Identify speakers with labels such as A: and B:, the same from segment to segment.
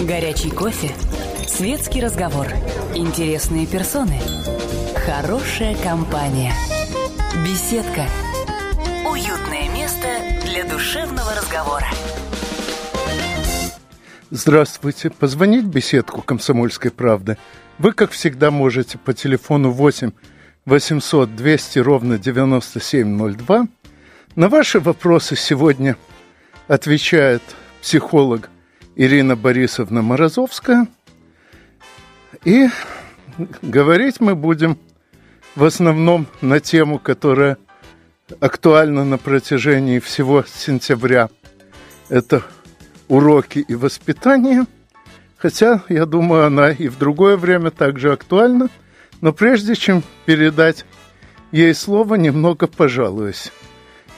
A: Горячий кофе, светский разговор, интересные персоны, хорошая компания, беседка, уютное место для душевного разговора.
B: Здравствуйте. Позвонить в беседку «Комсомольской правды» вы, как всегда, можете по телефону 8 800 200 ровно 9702. На ваши вопросы сегодня отвечает психолог Ирина Борисовна Морозовская. И говорить мы будем в основном на тему, которая актуальна на протяжении всего сентября. Это уроки и воспитание. Хотя, я думаю, она и в другое время также актуальна. Но прежде чем передать ей слово, немного пожалуюсь.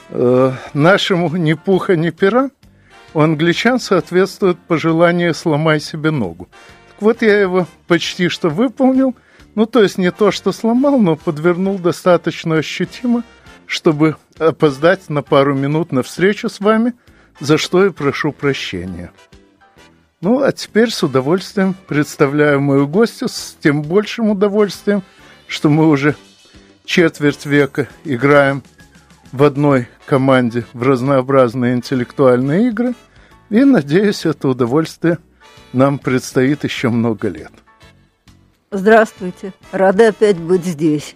B: Э, нашему ни пуха, ни пера у англичан соответствует пожелание «сломай себе ногу». Так вот, я его почти что выполнил. Ну, то есть не то, что сломал, но подвернул достаточно ощутимо, чтобы опоздать на пару минут на встречу с вами, за что и прошу прощения. Ну, а теперь с удовольствием представляю мою гостью, с тем большим удовольствием, что мы уже четверть века играем в одной команде в разнообразные интеллектуальные игры, и, надеюсь, это удовольствие нам предстоит еще много лет.
C: Здравствуйте. Рада опять быть здесь.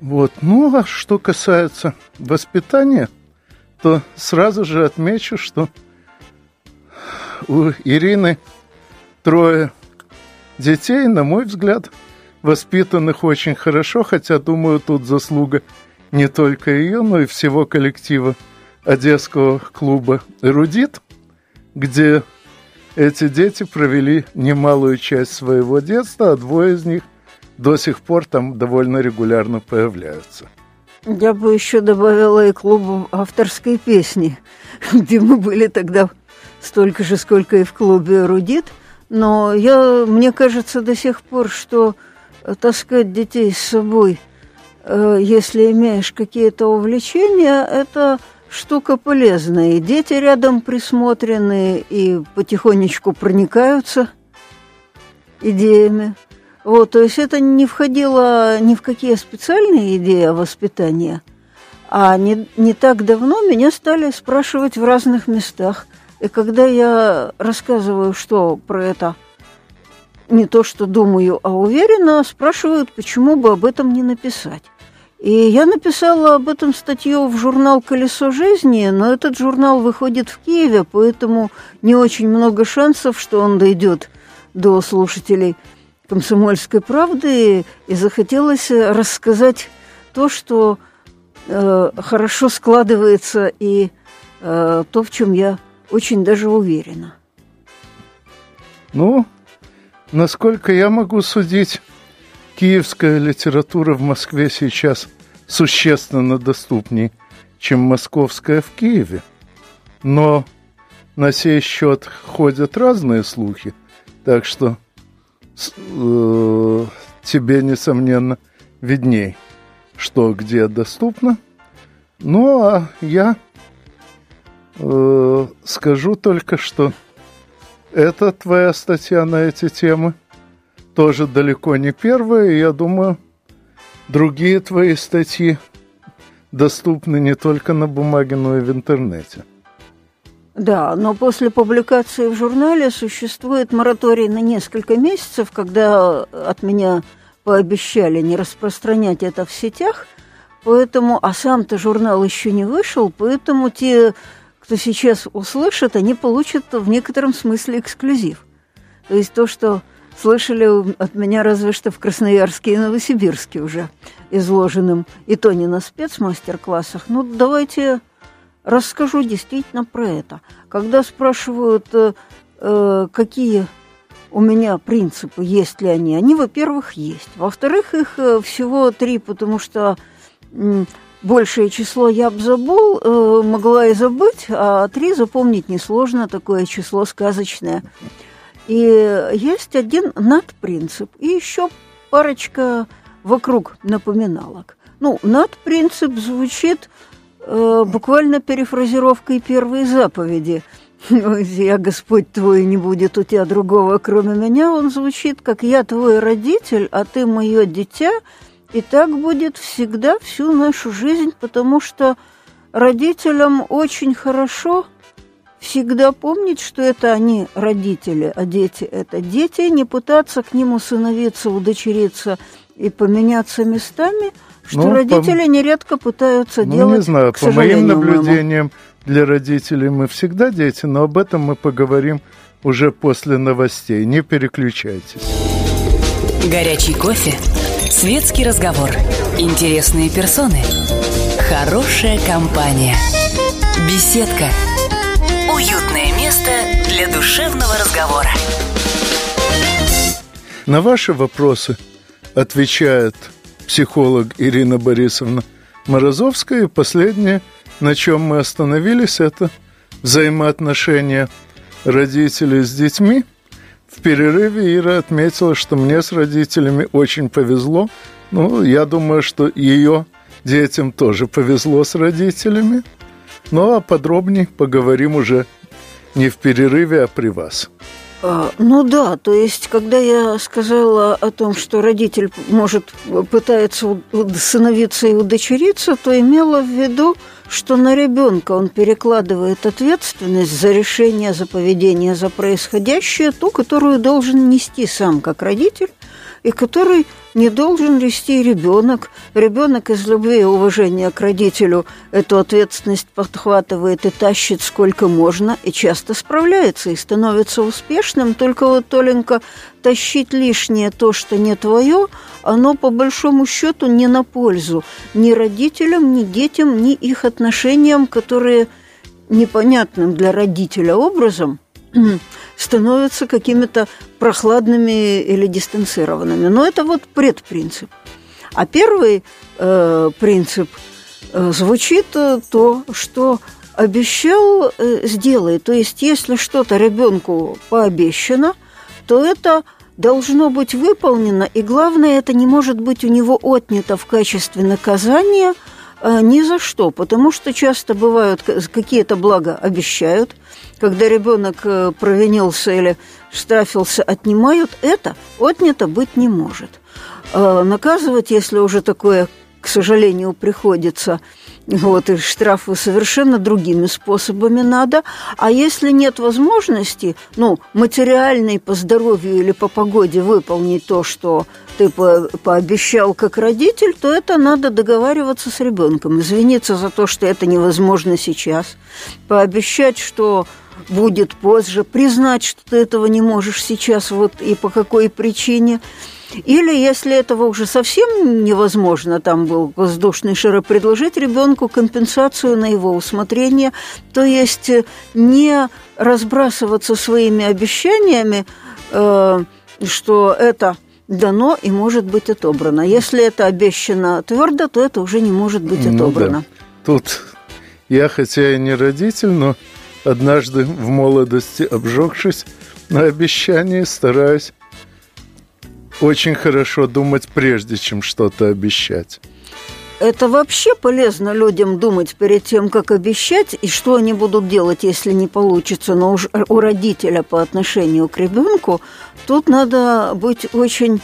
B: Вот. Ну, а что касается воспитания, то сразу же отмечу, что у Ирины трое детей, на мой взгляд, воспитанных очень хорошо, хотя, думаю, тут заслуга – не только ее, но и всего коллектива Одесского клуба «Эрудит», где эти дети провели немалую часть своего детства, а двое из них до сих пор там довольно регулярно появляются.
C: Я бы еще добавила и клубу авторской песни, где мы были тогда столько же, сколько и в клубе «Эрудит». Но я, мне кажется до сих пор, что таскать детей с собой – Э, если имеешь какие-то увлечения, это штука полезная. Дети рядом присмотренные и потихонечку проникаются идеями. Вот, то есть это не входило ни в какие специальные идеи воспитания, а не, не так давно меня стали спрашивать в разных местах. И когда я рассказываю, что про это не то, что думаю, а уверенно, спрашивают, почему бы об этом не написать. И я написала об этом статью в журнал «Колесо жизни», но этот журнал выходит в Киеве, поэтому не очень много шансов, что он дойдет до слушателей «Комсомольской правды», и захотелось рассказать то, что э, хорошо складывается, и э, то, в чем я очень даже уверена.
B: Ну, насколько я могу судить, киевская литература в Москве сейчас существенно доступнее, чем московская в Киеве. Но на сей счет ходят разные слухи, так что э, тебе, несомненно, видней, что где доступно. Ну, а я э, скажу только, что это твоя статья на эти темы – тоже далеко не первая. Я думаю, другие твои статьи доступны не только на бумаге, но и в интернете.
C: Да, но после публикации в журнале существует мораторий на несколько месяцев, когда от меня пообещали не распространять это в сетях, поэтому, а сам-то журнал еще не вышел, поэтому те, кто сейчас услышит, они получат в некотором смысле эксклюзив. То есть то, что слышали от меня разве что в Красноярске и Новосибирске уже изложенным, и то не на спецмастер-классах. Ну, давайте расскажу действительно про это. Когда спрашивают, э, э, какие у меня принципы, есть ли они, они, во-первых, есть. Во-вторых, их э, всего три, потому что большее число я бы забыл, э, могла и забыть, а три запомнить несложно, такое число сказочное – и есть один надпринцип, и еще парочка вокруг напоминалок. Ну, надпринцип звучит э, буквально перефразировкой первой заповеди. «Я, Господь твой, не будет у тебя другого, кроме меня», он звучит как «Я твой родитель, а ты мое дитя», и так будет всегда всю нашу жизнь, потому что родителям очень хорошо всегда помнить, что это они родители, а дети – это дети, не пытаться к ним усыновиться, удочериться и поменяться местами, что ну, родители по... нередко пытаются
B: ну,
C: делать,
B: не знаю, по моим наблюдениям, для родителей мы всегда дети, но об этом мы поговорим уже после новостей. Не переключайтесь.
A: Горячий кофе, светский разговор, интересные персоны, хорошая компания, беседка – для душевного разговора.
B: На ваши вопросы отвечает психолог Ирина Борисовна Морозовская. И последнее, на чем мы остановились, это взаимоотношения родителей с детьми. В перерыве Ира отметила, что мне с родителями очень повезло. Ну, я думаю, что ее детям тоже повезло с родителями. Ну, а подробнее поговорим уже не в перерыве, а при вас.
C: А, ну да, то есть, когда я сказала о том, что родитель может пытается сыновиться и удочериться, то имела в виду, что на ребенка он перекладывает ответственность за решение, за поведение, за происходящее, ту, которую должен нести сам как родитель, и который не должен вести ребенок. Ребенок из любви и уважения к родителю эту ответственность подхватывает и тащит сколько можно, и часто справляется, и становится успешным. Только вот, Толенька, тащить лишнее то, что не твое, оно по большому счету не на пользу ни родителям, ни детям, ни их отношениям, которые непонятным для родителя образом становятся какими-то прохладными или дистанцированными. Но это вот предпринцип. А первый э, принцип э, звучит э, то, что обещал, э, сделай. То есть, если что-то ребенку пообещано, то это должно быть выполнено, и главное, это не может быть у него отнято в качестве наказания – ни за что, потому что часто бывают какие-то блага обещают, когда ребенок э, провинился или штрафился, отнимают, это отнято быть не может. А, наказывать, если уже такое, к сожалению, приходится – вот, и штрафы совершенно другими способами надо. А если нет возможности, ну, материальной по здоровью или по погоде выполнить то, что ты по пообещал как родитель, то это надо договариваться с ребенком, извиниться за то, что это невозможно сейчас, пообещать, что будет позже, признать, что ты этого не можешь сейчас, вот и по какой причине – или, если этого уже совсем невозможно, там был воздушный шар, предложить ребенку компенсацию на его усмотрение, то есть э, не разбрасываться своими обещаниями, э, что это дано и может быть отобрано. Если это обещано твердо, то это уже не может быть отобрано. Ну,
B: да. Тут я, хотя и не родитель, но однажды в молодости, обжегшись на обещании, стараюсь очень хорошо думать, прежде чем что-то обещать.
C: Это вообще полезно людям думать перед тем, как обещать, и что они будут делать, если не получится. Но уж у родителя по отношению к ребенку тут надо быть очень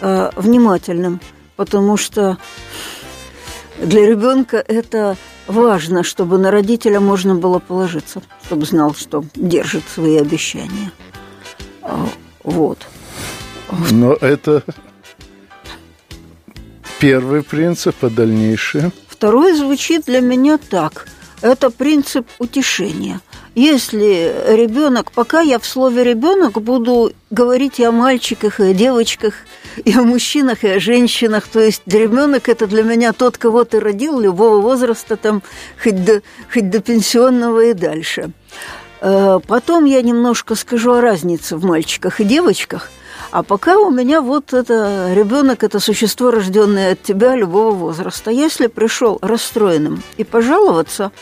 C: э, внимательным, потому что для ребенка это важно, чтобы на родителя можно было положиться, чтобы знал, что держит свои обещания. А, вот.
B: Но это первый принцип, а дальнейшее?
C: Второй звучит для меня так. Это принцип утешения. Если ребенок, пока я в слове ребенок буду говорить и о мальчиках, и о девочках, и о мужчинах, и о женщинах, то есть ребенок это для меня тот, кого ты родил, любого возраста, там, хоть до, хоть до пенсионного и дальше. Э, потом я немножко скажу о разнице в мальчиках и девочках. А пока у меня вот это ребенок, это существо, рожденное от тебя любого возраста. Если пришел расстроенным и пожаловаться,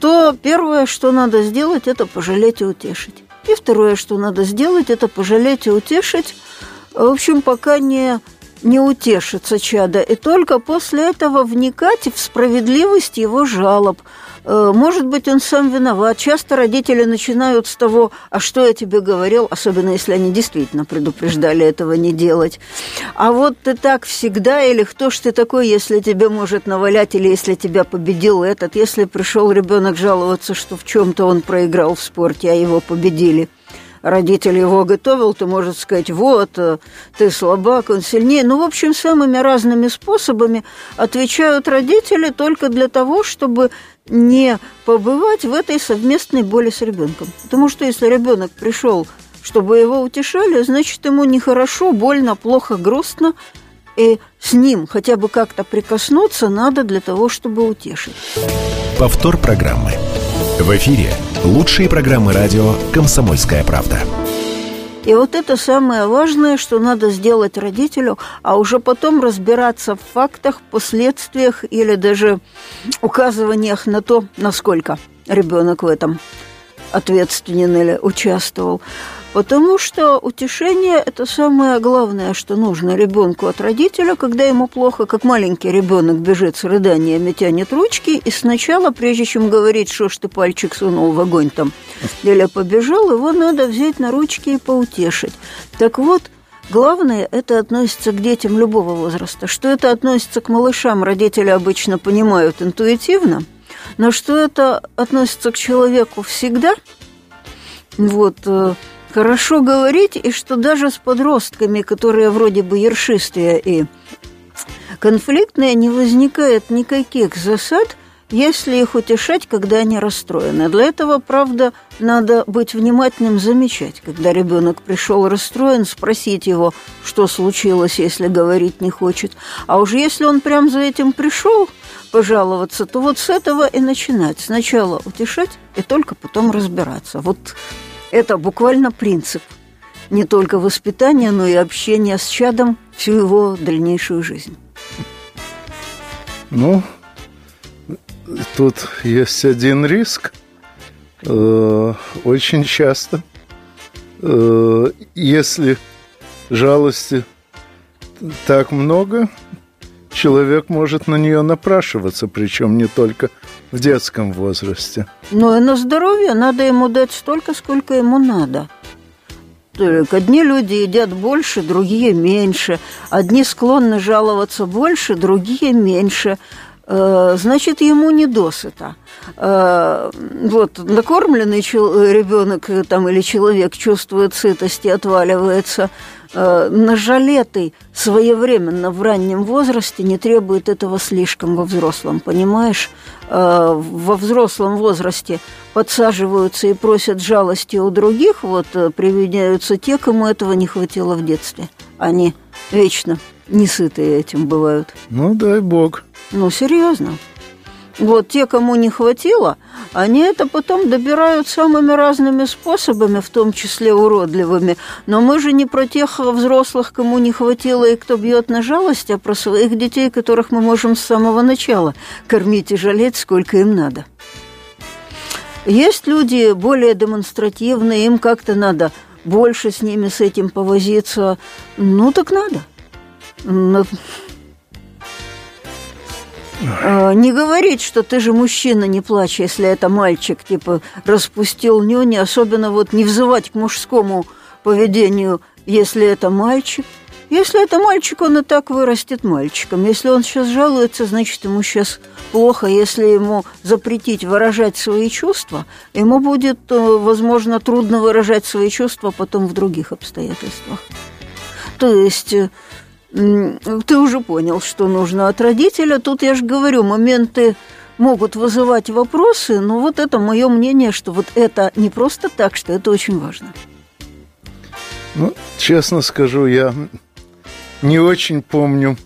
C: то первое, что надо сделать, это пожалеть и утешить. И второе, что надо сделать, это пожалеть и утешить. В общем, пока не, не утешится чада. И только после этого вникать в справедливость его жалоб – может быть, он сам виноват. Часто родители начинают с того, а что я тебе говорил, особенно если они действительно предупреждали этого не делать. А вот ты так всегда, или кто ж ты такой, если тебе может навалять, или если тебя победил этот, если пришел ребенок жаловаться, что в чем-то он проиграл в спорте, а его победили родитель его готовил, то может сказать, вот, э, ты слабак, он сильнее. Ну, в общем, самыми разными способами отвечают родители только для того, чтобы не побывать в этой совместной боли с ребенком. Потому что если ребенок пришел, чтобы его утешали, значит, ему нехорошо, больно, плохо, грустно, и с ним хотя бы как-то прикоснуться надо для того, чтобы утешить.
D: Повтор программы. В эфире лучшие программы радио «Комсомольская правда».
C: И вот это самое важное, что надо сделать родителю, а уже потом разбираться в фактах, последствиях или даже указываниях на то, насколько ребенок в этом ответственен или участвовал. Потому что утешение – это самое главное, что нужно ребенку от родителя, когда ему плохо, как маленький ребенок бежит с рыданиями, тянет ручки, и сначала, прежде чем говорить, что ж ты пальчик сунул в огонь там, или побежал, его надо взять на ручки и поутешить. Так вот, Главное, это относится к детям любого возраста. Что это относится к малышам, родители обычно понимают интуитивно, но что это относится к человеку всегда, вот, э, хорошо говорить, и что даже с подростками, которые вроде бы ершистые и конфликтные, не возникает никаких засад, если их утешать, когда они расстроены. Для этого, правда, надо быть внимательным, замечать, когда ребенок пришел расстроен, спросить его, что случилось, если говорить не хочет. А уже если он прям за этим пришел пожаловаться, то вот с этого и начинать. Сначала утешать и только потом разбираться. Вот это буквально принцип не только воспитания, но и общения с чадом всю его дальнейшую жизнь.
B: Ну, тут есть один риск. Э, очень часто, э, если жалости так много, человек может на нее напрашиваться, причем не только в детском возрасте.
C: Но и на здоровье надо ему дать столько, сколько ему надо. Только одни люди едят больше, другие меньше. Одни склонны жаловаться больше, другие меньше. Э, значит, ему не досыта. Э, вот, накормленный ребенок там, или человек чувствует сытость и отваливается – э, нажалетый своевременно в раннем возрасте не требует этого слишком во взрослом, понимаешь? Э, во взрослом возрасте подсаживаются и просят жалости у других, вот э, привиняются те, кому этого не хватило в детстве. Они вечно несытые этим бывают.
B: Ну, дай бог.
C: Ну, серьезно. Вот те, кому не хватило, они это потом добирают самыми разными способами, в том числе уродливыми. Но мы же не про тех взрослых, кому не хватило и кто бьет на жалость, а про своих детей, которых мы можем с самого начала кормить и жалеть, сколько им надо. Есть люди более демонстративные, им как-то надо больше с ними, с этим повозиться. Ну, так надо. А, не говорить, что ты же мужчина, не плачь, если это мальчик, типа, распустил нюни, особенно вот не взывать к мужскому поведению, если это мальчик. Если это мальчик, он и так вырастет мальчиком. Если он сейчас жалуется, значит, ему сейчас плохо. Если ему запретить выражать свои чувства, ему будет, э, возможно, трудно выражать свои чувства потом в других обстоятельствах. То есть э, ты уже понял, что нужно от родителя. Тут я же говорю, моменты могут вызывать вопросы, но вот это мое мнение, что вот это не просто так, что это очень важно.
B: Ну, честно скажу, я не очень помню,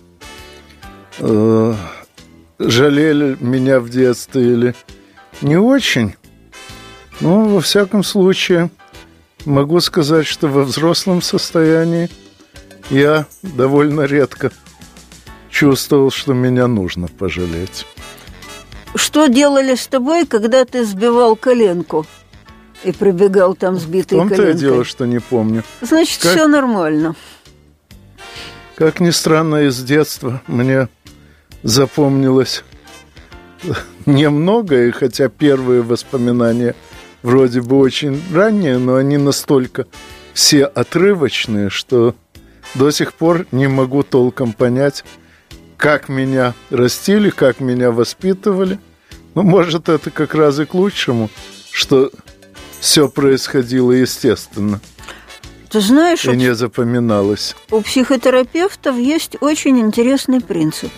B: э, жалели меня в детстве или не очень. Но, во всяком случае, могу сказать, что во взрослом состоянии – я довольно редко чувствовал, что меня нужно пожалеть.
C: Что делали с тобой, когда ты сбивал коленку и прибегал там сбитой
B: В том-то
C: коленкой?
B: я дело, что не помню.
C: Значит, как, все нормально.
B: Как ни странно, из детства мне запомнилась немного, и хотя первые воспоминания вроде бы очень ранние, но они настолько все отрывочные, что до сих пор не могу толком понять, как меня растили, как меня воспитывали. Ну, может, это как раз и к лучшему, что все происходило естественно.
C: Ты знаешь,
B: и не запоминалось.
C: У психотерапевтов есть очень интересный принцип.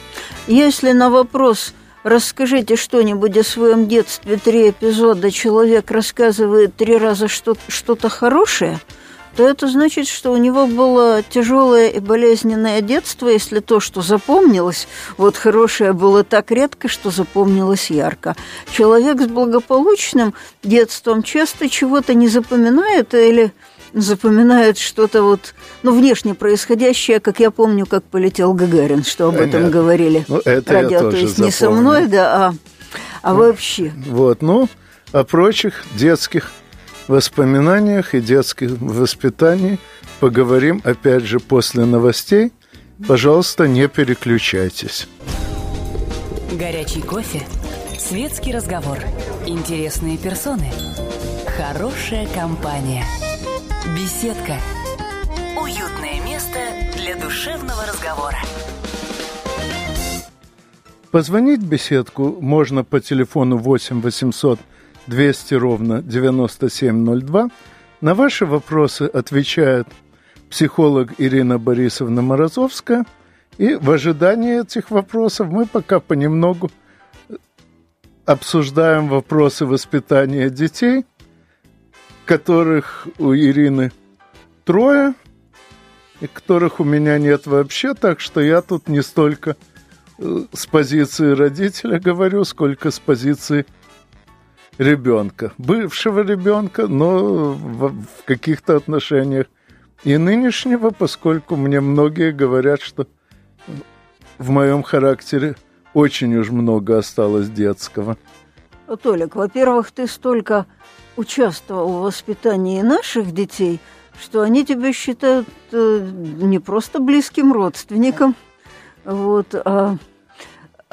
C: Если на вопрос «расскажите что-нибудь о своем детстве, три эпизода», человек рассказывает три раза что-то хорошее – то это значит, что у него было тяжелое и болезненное детство, если то, что запомнилось, вот хорошее было так редко, что запомнилось ярко. Человек с благополучным детством часто чего-то не запоминает или запоминает что-то вот, ну, внешне происходящее, как я помню, как полетел Гагарин, что об этом говорили.
B: Ну, это Радио, я тоже
C: то есть
B: запомню.
C: не со мной, да, а, а вообще.
B: Вот, ну, о прочих детских воспоминаниях и детском воспитании поговорим опять же после новостей. Пожалуйста, не переключайтесь.
A: Горячий кофе, светский разговор, интересные персоны, хорошая компания, беседка, уютное место для душевного разговора.
B: Позвонить в беседку можно по телефону 8 800 200 ровно 9702. На ваши вопросы отвечает психолог Ирина Борисовна Морозовская. И в ожидании этих вопросов мы пока понемногу обсуждаем вопросы воспитания детей, которых у Ирины трое, и которых у меня нет вообще, так что я тут не столько э, с позиции родителя говорю, сколько с позиции ребенка, бывшего ребенка, но в, каких-то отношениях и нынешнего, поскольку мне многие говорят, что в моем характере очень уж много осталось детского.
C: Толик, во-первых, ты столько участвовал в воспитании наших детей, что они тебя считают э, не просто близким родственником, вот, а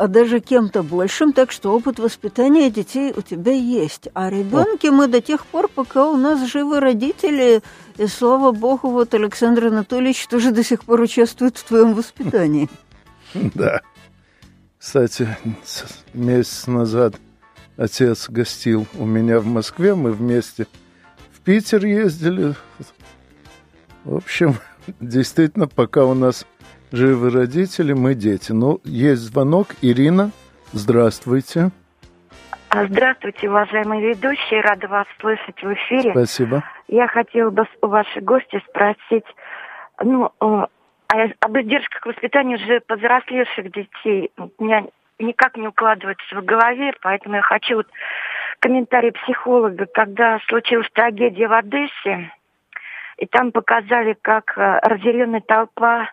C: а даже кем-то большим, так что опыт воспитания детей у тебя есть. А ребенке мы до тех пор, пока у нас живы родители, и слава богу, вот Александр Анатольевич тоже до сих пор участвует в твоем воспитании.
B: Да. Кстати, месяц назад отец гостил у меня в Москве, мы вместе в Питер ездили. В общем, действительно, пока у нас живы родители, мы дети. Ну, есть звонок. Ирина, здравствуйте.
E: А, здравствуйте, уважаемые ведущие. Рада вас слышать в эфире.
B: Спасибо.
E: Я хотела бы у вашей гости спросить, ну, об издержках воспитания уже повзрослевших детей. У меня никак не укладывается в голове, поэтому я хочу вот комментарий психолога. Когда случилась трагедия в Одессе, и там показали, как э, разъяренная толпа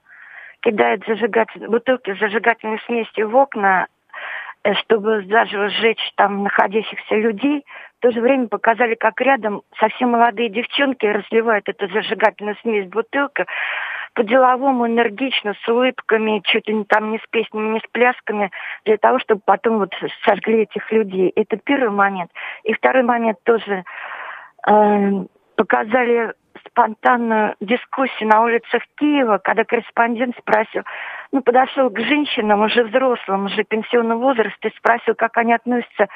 E: кидает зажигатель, бутылки с зажигательной смесью в окна, э, чтобы заживо сжечь там находящихся людей. В то же время показали, как рядом совсем молодые девчонки разливают эту зажигательную смесь в бутылку по-деловому, энергично, с улыбками, чуть ли не там не с песнями, не с плясками, для того, чтобы потом вот сожгли этих людей. Это первый момент. И второй момент тоже э, показали спонтанную дискуссию на улицах Киева, когда корреспондент спросил, ну, подошел к женщинам, уже взрослым, уже пенсионного возраста, и спросил, как они относятся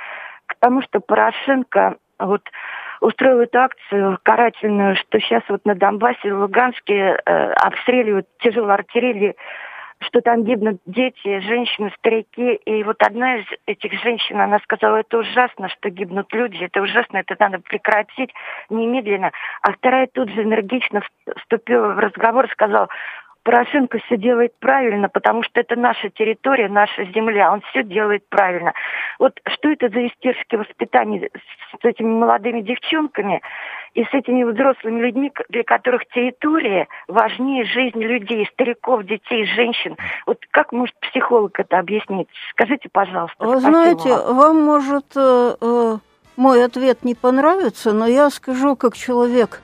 E: к тому, что Порошенко вот устроил эту акцию карательную, что сейчас вот на Донбассе, в Луганске э, обстреливают тяжелой артиллерией что там гибнут дети, женщины, старики. И вот одна из этих женщин, она сказала, это ужасно, что гибнут люди, это ужасно, это надо прекратить немедленно. А вторая тут же энергично вступила в разговор сказала, Порошенко все делает правильно, потому что это наша территория, наша земля, он все делает правильно. Вот что это за истерзки воспитания с этими молодыми девчонками и с этими взрослыми людьми, для которых территория важнее жизни людей, стариков, детей, женщин. Вот как может психолог это объяснить? Скажите, пожалуйста.
C: Вы знаете, вам, вам может э, э, мой ответ не понравится, но я скажу как человек,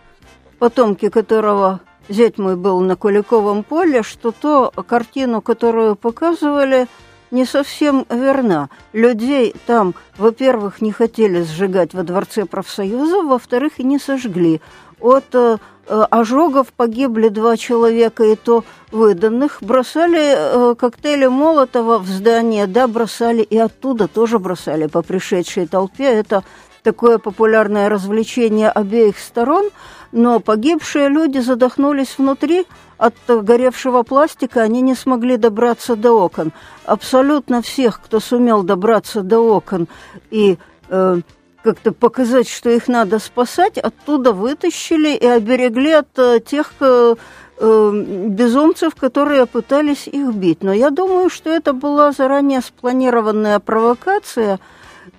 C: потомки которого зять мой был на Куликовом поле, что то картину, которую показывали, не совсем верна. Людей там, во-первых, не хотели сжигать во Дворце профсоюза, во-вторых, и не сожгли. От э, ожогов погибли два человека, и то выданных. Бросали э, коктейли Молотова в здание, да, бросали, и оттуда тоже бросали по пришедшей толпе. Это такое популярное развлечение обеих сторон, но погибшие люди задохнулись внутри от горевшего пластика, они не смогли добраться до окон. Абсолютно всех, кто сумел добраться до окон и э, как-то показать, что их надо спасать, оттуда вытащили и оберегли от э, тех э, э, безумцев, которые пытались их бить. Но я думаю, что это была заранее спланированная провокация,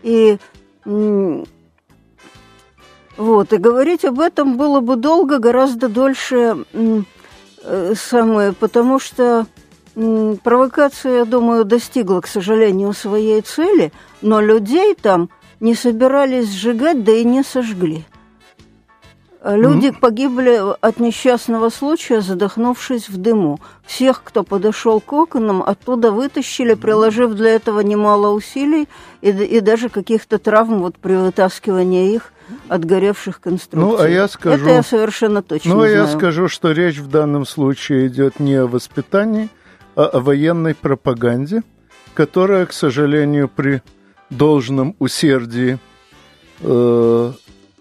C: и вот, и говорить об этом было бы долго, гораздо дольше э, самое, потому что э, провокация, я думаю, достигла, к сожалению, своей цели, но людей там не собирались сжигать, да и не сожгли. Люди mm-hmm. погибли от несчастного случая, задохнувшись в дыму. Всех, кто подошел к окнам, оттуда вытащили, приложив для этого немало усилий и, и даже каких-то травм вот при вытаскивании их от горевших конструкций.
B: Ну, а я скажу...
C: Это я совершенно точно
B: Ну,
C: а я
B: скажу, что речь в данном случае идет не о воспитании, а о военной пропаганде, которая, к сожалению, при должном усердии э,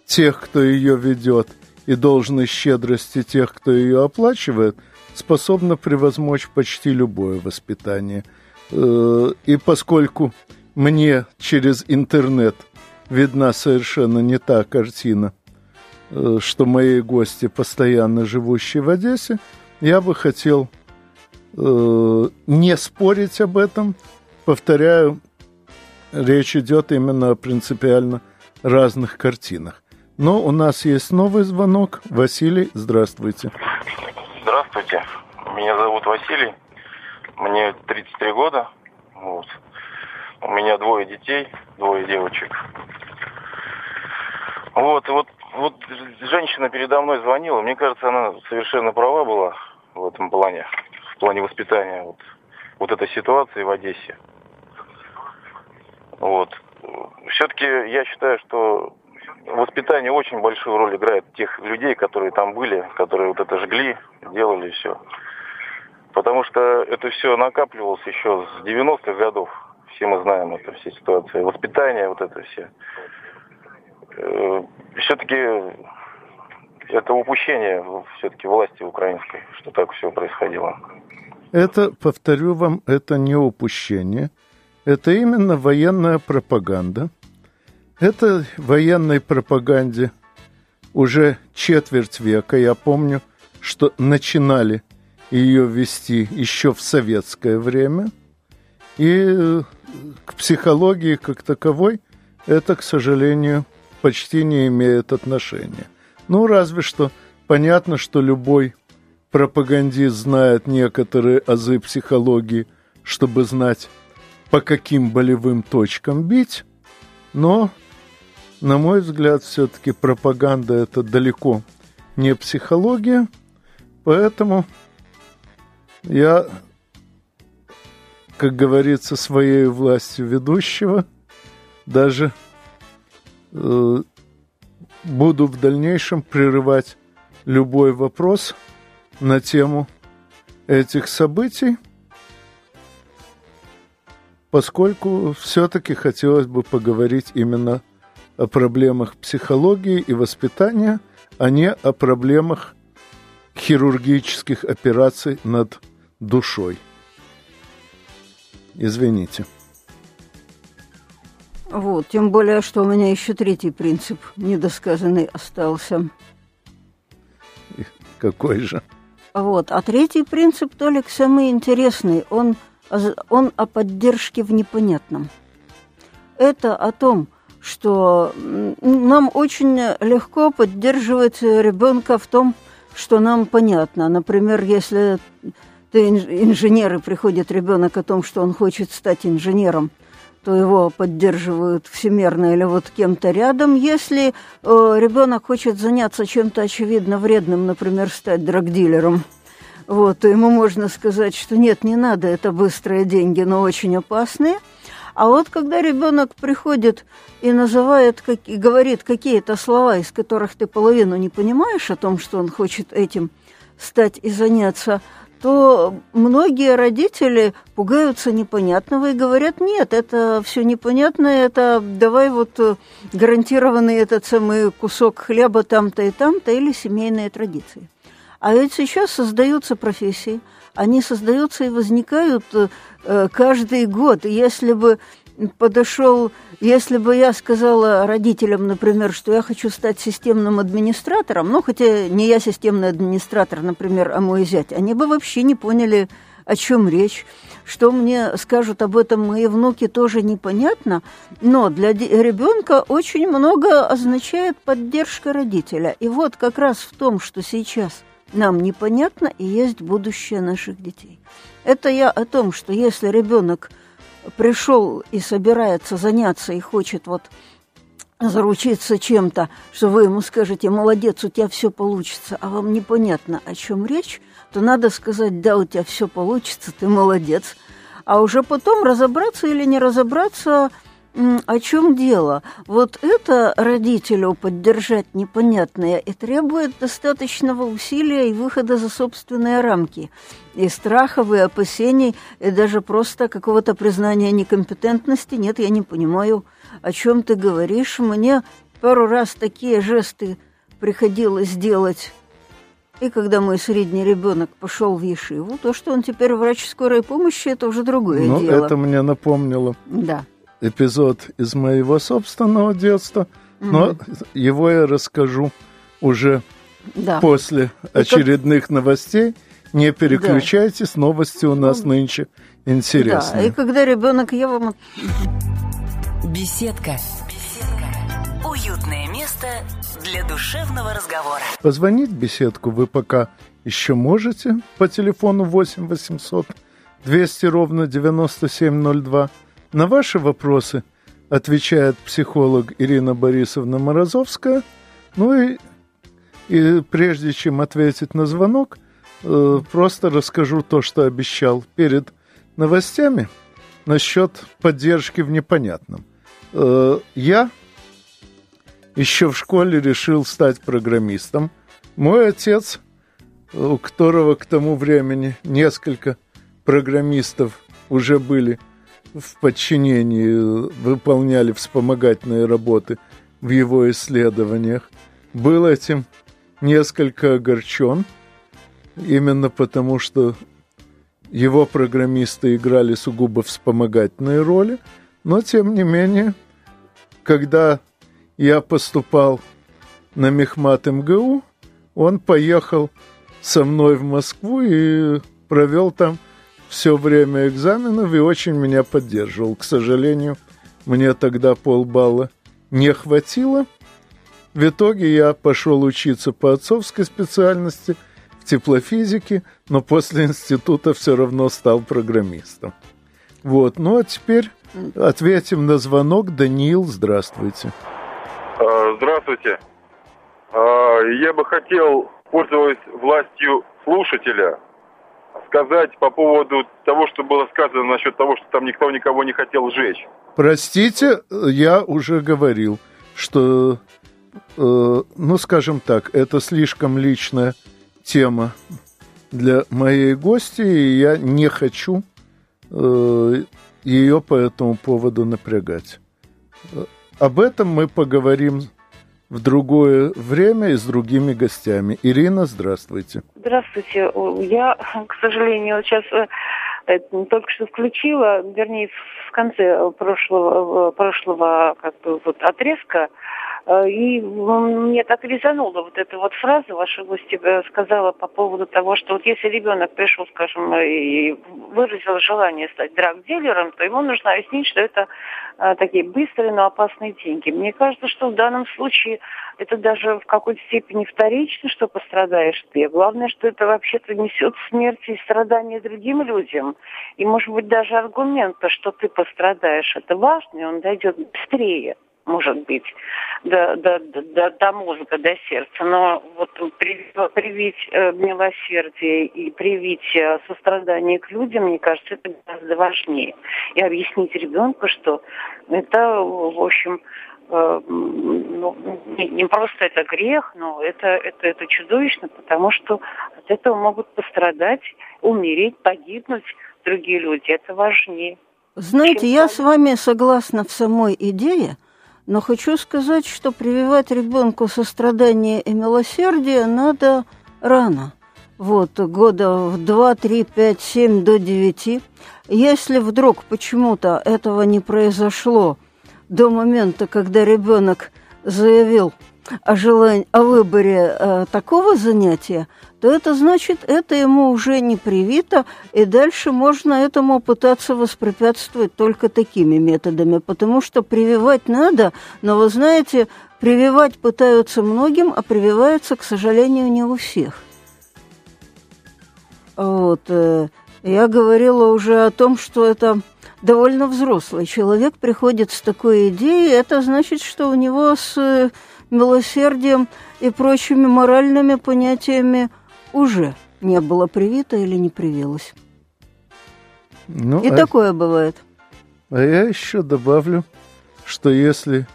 B: тех, кто ее ведет, и должной щедрости тех, кто ее оплачивает, способна превозмочь почти любое воспитание. Э, и поскольку мне через интернет видна совершенно не та картина, э, что мои гости, постоянно живущие в Одессе, я бы хотел э, не спорить об этом. Повторяю, речь идет именно о принципиально разных картинах. Но у нас есть новый звонок. Василий, здравствуйте.
F: Здравствуйте. Меня зовут Василий. Мне 33 года. Вот. У меня двое детей, двое девочек. Вот, вот, вот женщина передо мной звонила. Мне кажется, она совершенно права была в этом плане, в плане воспитания вот, вот этой ситуации в Одессе. Вот. Все-таки я считаю, что воспитание очень большую роль играет тех людей, которые там были, которые вот это жгли, делали все. Потому что это все накапливалось еще с 90-х годов. Все мы знаем это, все ситуации. Воспитание, вот это все. Э, все-таки это упущение все-таки власти украинской, что так все происходило.
B: Это, повторю вам, это не упущение. Это именно военная пропаганда – это военной пропаганде уже четверть века. Я помню, что начинали ее вести еще в советское время. И э, к психологии как таковой это, к сожалению, почти не имеет отношения. Ну, разве что понятно, что любой пропагандист знает некоторые азы психологии, чтобы знать, по каким болевым точкам бить, но на мой взгляд, все-таки пропаганда это далеко не психология, поэтому я, как говорится, своей властью ведущего даже э, буду в дальнейшем прерывать любой вопрос на тему этих событий, поскольку все-таки хотелось бы поговорить именно о проблемах психологии и воспитания, а не о проблемах хирургических операций над душой. Извините.
C: Вот, тем более, что у меня еще третий принцип недосказанный остался.
B: какой же?
C: Вот, а третий принцип, Толик, самый интересный. Он, он о поддержке в непонятном. Это о том, что нам очень легко поддерживать ребенка в том, что нам понятно. Например, если ты инженер и приходит ребенок о том, что он хочет стать инженером, то его поддерживают всемерно или вот кем-то рядом. Если э, ребенок хочет заняться чем-то очевидно вредным, например, стать драгдилером, вот, то ему можно сказать, что нет, не надо, это быстрые деньги, но очень опасные. А вот когда ребенок приходит и называет, как, и говорит какие-то слова, из которых ты половину не понимаешь о том, что он хочет этим стать и заняться, то многие родители пугаются непонятного и говорят, нет, это все непонятно, это давай вот э, гарантированный этот самый кусок хлеба там-то и там-то или семейные традиции. А ведь сейчас создаются профессии, они создаются и возникают э, каждый год. Если бы подошел, если бы я сказала родителям, например, что я хочу стать системным администратором, ну, хотя не я системный администратор, например, а мой зять, они бы вообще не поняли, о чем речь. Что мне скажут об этом мои внуки, тоже непонятно, но для ребенка очень много означает поддержка родителя. И вот как раз в том, что сейчас нам непонятно и есть будущее наших детей. Это я о том, что если ребенок пришел и собирается заняться и хочет вот заручиться чем-то, что вы ему скажете, молодец, у тебя все получится, а вам непонятно, о чем речь, то надо сказать, да, у тебя все получится, ты молодец. А уже потом разобраться или не разобраться – о чем дело? Вот это родителю поддержать непонятное и требует достаточного усилия и выхода за собственные рамки. И страхов, и опасений, и даже просто какого-то признания некомпетентности. Нет, я не понимаю, о чем ты говоришь. Мне пару раз такие жесты приходилось делать и когда мой средний ребенок пошел в Ешиву, то, что он теперь врач скорой помощи, это уже другое
B: ну,
C: дело.
B: это мне напомнило.
C: Да
B: эпизод из моего собственного детства, угу. но его я расскажу уже да. после очередных как... новостей. Не переключайтесь, да. новости у нас ну, нынче интересные.
C: Да, и когда ребенок, я вам...
A: Беседка. Беседка. Уютное место для душевного разговора.
B: Позвонить в беседку вы пока еще можете по телефону 8 800 200 ровно 9702 на ваши вопросы отвечает психолог Ирина Борисовна Морозовская. Ну и, и прежде чем ответить на звонок, э, просто расскажу то, что обещал перед новостями насчет поддержки в непонятном. Э, я еще в школе решил стать программистом. Мой отец, у которого к тому времени несколько программистов уже были в подчинении выполняли вспомогательные работы в его исследованиях, был этим несколько огорчен, именно потому что его программисты играли сугубо вспомогательные роли, но тем не менее, когда я поступал на Мехмат МГУ, он поехал со мной в Москву и провел там все время экзаменов и очень меня поддерживал. К сожалению, мне тогда полбалла не хватило. В итоге я пошел учиться по отцовской специальности в теплофизике, но после института все равно стал программистом. Вот, ну а теперь ответим на звонок. Даниил, здравствуйте.
G: А, здравствуйте. А, я бы хотел, пользуясь властью слушателя, сказать по поводу того, что было сказано насчет того, что там никто никого не хотел сжечь.
B: Простите, я уже говорил, что, э, ну, скажем так, это слишком личная тема для моей гости, и я не хочу э, ее по этому поводу напрягать. Об этом мы поговорим в другое время и с другими гостями. Ирина, здравствуйте.
E: Здравствуйте. Я, к сожалению, сейчас э, только что включила, вернее, в конце прошлого, прошлого как бы, вот, отрезка и мне так резанула вот эта вот фраза, ваша гостья э, сказала по поводу того, что вот если ребенок пришел, скажем, и выразил желание стать драг-дилером, то ему нужно объяснить, что это такие быстрые, но опасные деньги. Мне кажется, что в данном случае это даже в какой-то степени вторично, что пострадаешь ты. Главное, что это вообще-то несет смерть и страдания другим людям. И, может быть, даже аргумент, то, что ты пострадаешь, это важно, и он дойдет быстрее
H: может быть, до, до, до, до мозга, до сердца. Но вот привить э, милосердие и привить э, сострадание к людям, мне кажется, это гораздо важнее. И объяснить ребенку, что это, в общем, э, ну, не, не просто это грех, но это, это, это чудовищно, потому что от этого могут пострадать, умереть, погибнуть другие люди. Это важнее.
C: Знаете, я с вами согласна в самой идее, но хочу сказать, что прививать ребенку сострадание и милосердие надо рано. Вот, года в 2, 3, 5, 7 до 9. Если вдруг почему-то этого не произошло до момента, когда ребенок заявил о, желании, о выборе э, такого занятия, то это значит, это ему уже не привито, и дальше можно этому пытаться воспрепятствовать только такими методами, потому что прививать надо, но вы знаете, прививать пытаются многим, а прививаются, к сожалению, не у всех. Вот. Э, я говорила уже о том, что это довольно взрослый человек приходит с такой идеей, это значит, что у него с милосердием и прочими моральными понятиями уже не было привито или не привилось. Ну, и а... такое бывает.
B: А я еще добавлю, что если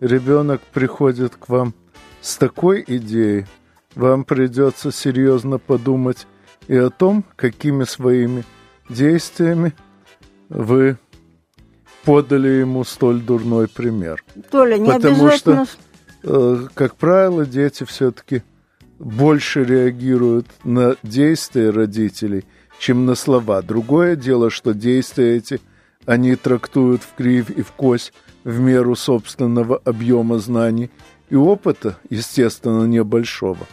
B: ребенок приходит к вам с такой идеей, вам придется серьезно подумать и о том, какими своими действиями вы подали ему столь дурной пример.
C: Толя, не Потому обязательно... что,
B: как правило, дети все-таки больше реагируют на действия родителей, чем на слова. Другое дело, что действия эти они трактуют в кривь и в кость в меру собственного объема знаний и опыта, естественно, небольшого,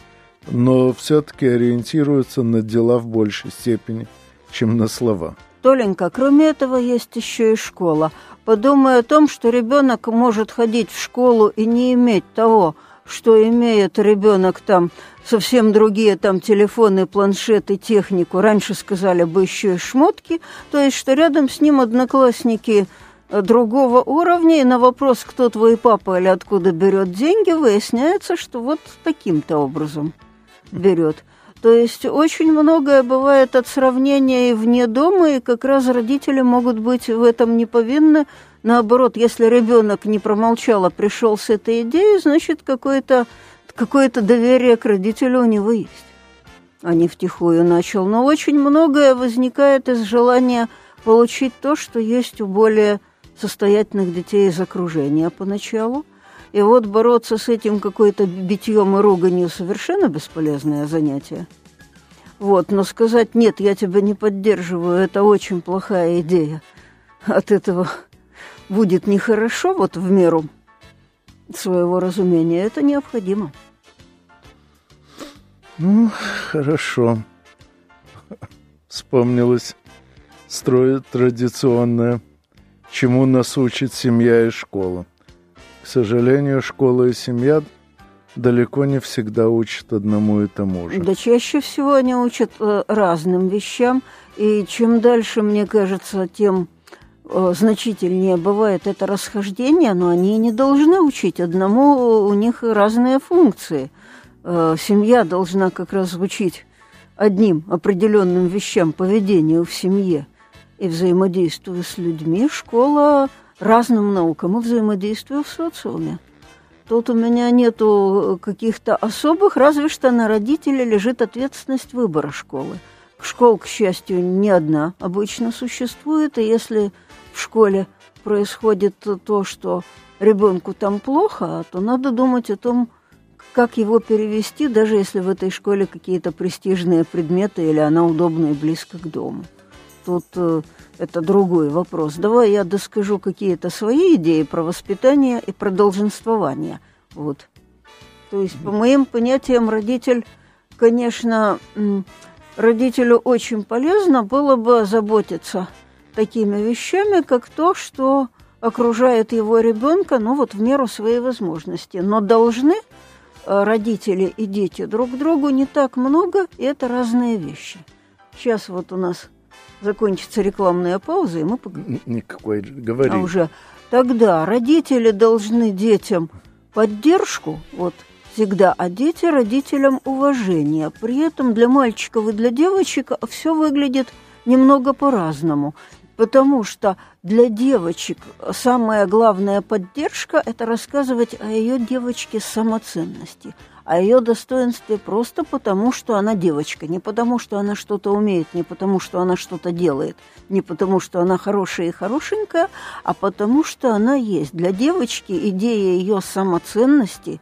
B: но все-таки ориентируются на дела в большей степени, чем на слова.
C: Толенька, кроме этого есть еще и школа. Подумай о том, что ребенок может ходить в школу и не иметь того, что имеет ребенок там совсем другие там телефоны, планшеты, технику, раньше сказали бы еще и шмотки, то есть что рядом с ним одноклассники э, другого уровня, и на вопрос, кто твой папа или откуда берет деньги, выясняется, что вот таким-то образом берет. То есть очень многое бывает от сравнения и вне дома, и как раз родители могут быть в этом не повинны. Наоборот, если ребенок не промолчал, а пришел с этой идеей, значит, какое-то какое-то доверие к родителю у него есть. А не втихую начал. Но очень многое возникает из желания получить то, что есть у более состоятельных детей из окружения поначалу. И вот бороться с этим какой-то битьем и руганью совершенно бесполезное занятие. Вот, но сказать «нет, я тебя не поддерживаю» – это очень плохая идея. От этого будет нехорошо, вот в меру своего разумения, это необходимо.
B: Ну, хорошо. Вспомнилось строить традиционное, чему нас учит семья и школа. К сожалению, школа и семья далеко не всегда учат одному и тому же.
C: Да чаще всего они учат э, разным вещам, и чем дальше, мне кажется, тем э, значительнее бывает это расхождение, но они не должны учить. Одному, у них разные функции – э, семья должна как раз учить одним определенным вещам, поведению в семье и взаимодействию с людьми, школа разным наукам и взаимодействию в социуме. Тут у меня нету каких-то особых, разве что на родителей лежит ответственность выбора школы. Школ, к счастью, не одна обычно существует, и если в школе происходит то, что ребенку там плохо, то надо думать о том, как его перевести, даже если в этой школе какие-то престижные предметы или она удобна и близко к дому. Тут э, это другой вопрос. Давай я доскажу какие-то свои идеи про воспитание и про долженствование. Вот. То есть, по моим понятиям, родитель, конечно, родителю очень полезно было бы заботиться такими вещами, как то, что окружает его ребенка, ну вот в меру своей возможности. Но должны Э, родители и дети друг другу не так много, и это разные вещи. Сейчас вот у нас закончится рекламная пауза, и мы
B: поговорим. Никакой, говори.
C: А уже тогда родители должны детям поддержку, вот всегда, а дети родителям уважение. При этом для мальчиков и для девочек все выглядит немного по-разному. Потому что для девочек самая главная поддержка – это рассказывать о ее девочке самоценности, о ее достоинстве просто потому, что она девочка, не потому, что она что-то умеет, не потому, что она что-то делает, не потому, что она хорошая и хорошенькая, а потому, что она есть. Для девочки идея ее самоценности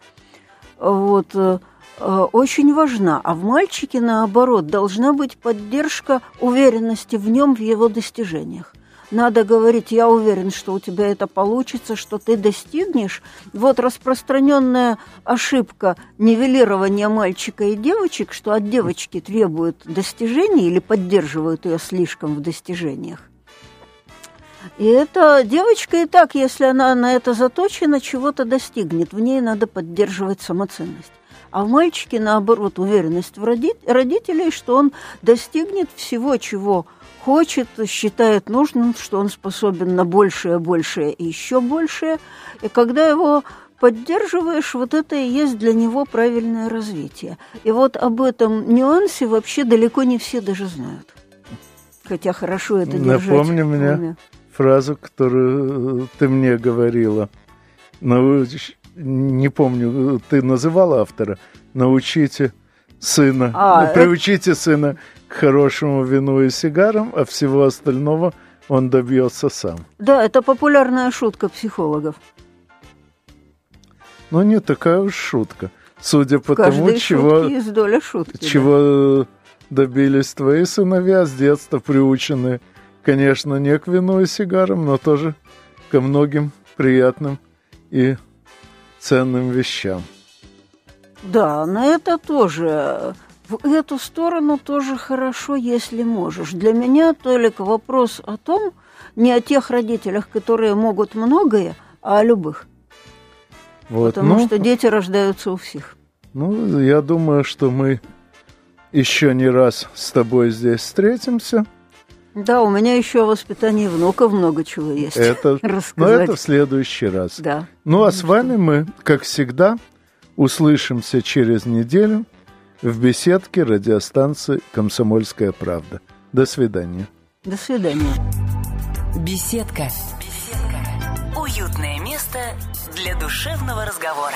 C: вот, э, э, очень важна, а в мальчике, наоборот, должна быть поддержка уверенности в нем, в его достижениях. Надо говорить, я уверен, что у тебя это получится, что ты достигнешь. Вот распространенная ошибка нивелирования мальчика и девочек, что от девочки требуют достижений или поддерживают ее слишком в достижениях. И эта девочка и так, если она на это заточена, чего-то достигнет. В ней надо поддерживать самоценность. А в мальчике, наоборот, уверенность в родителей, что он достигнет всего, чего хочет, считает нужным, что он способен на большее, большее и еще большее. И когда его поддерживаешь, вот это и есть для него правильное развитие. И вот об этом нюансе вообще далеко не все даже знают. Хотя хорошо это держать.
B: Напомни мне фразу, которую ты мне говорила. Науч... Не помню, ты называла автора. Научите сына, а, приучите это... сына к хорошему вину и сигарам, а всего остального он добьется сам.
C: Да, это популярная шутка психологов.
B: Но не такая уж шутка. Судя по тому, чего,
C: есть доля шутки,
B: чего да. добились твои сыновья, с детства приучены конечно, не к вину и сигарам, но тоже ко многим приятным и ценным вещам.
C: Да, на это тоже, в эту сторону тоже хорошо, если можешь. Для меня, только вопрос о том, не о тех родителях, которые могут многое, а о любых. Вот, Потому ну, что дети рождаются у всех.
B: Ну, я думаю, что мы еще не раз с тобой здесь встретимся.
C: Да, у меня еще о воспитании внуков много чего есть.
B: Это, но это в следующий раз.
C: Да.
B: Ну а с вами мы, как всегда, услышимся через неделю в беседке радиостанции «Комсомольская правда». До свидания.
C: До свидания.
A: Беседка. Беседка. Уютное место для душевного разговора.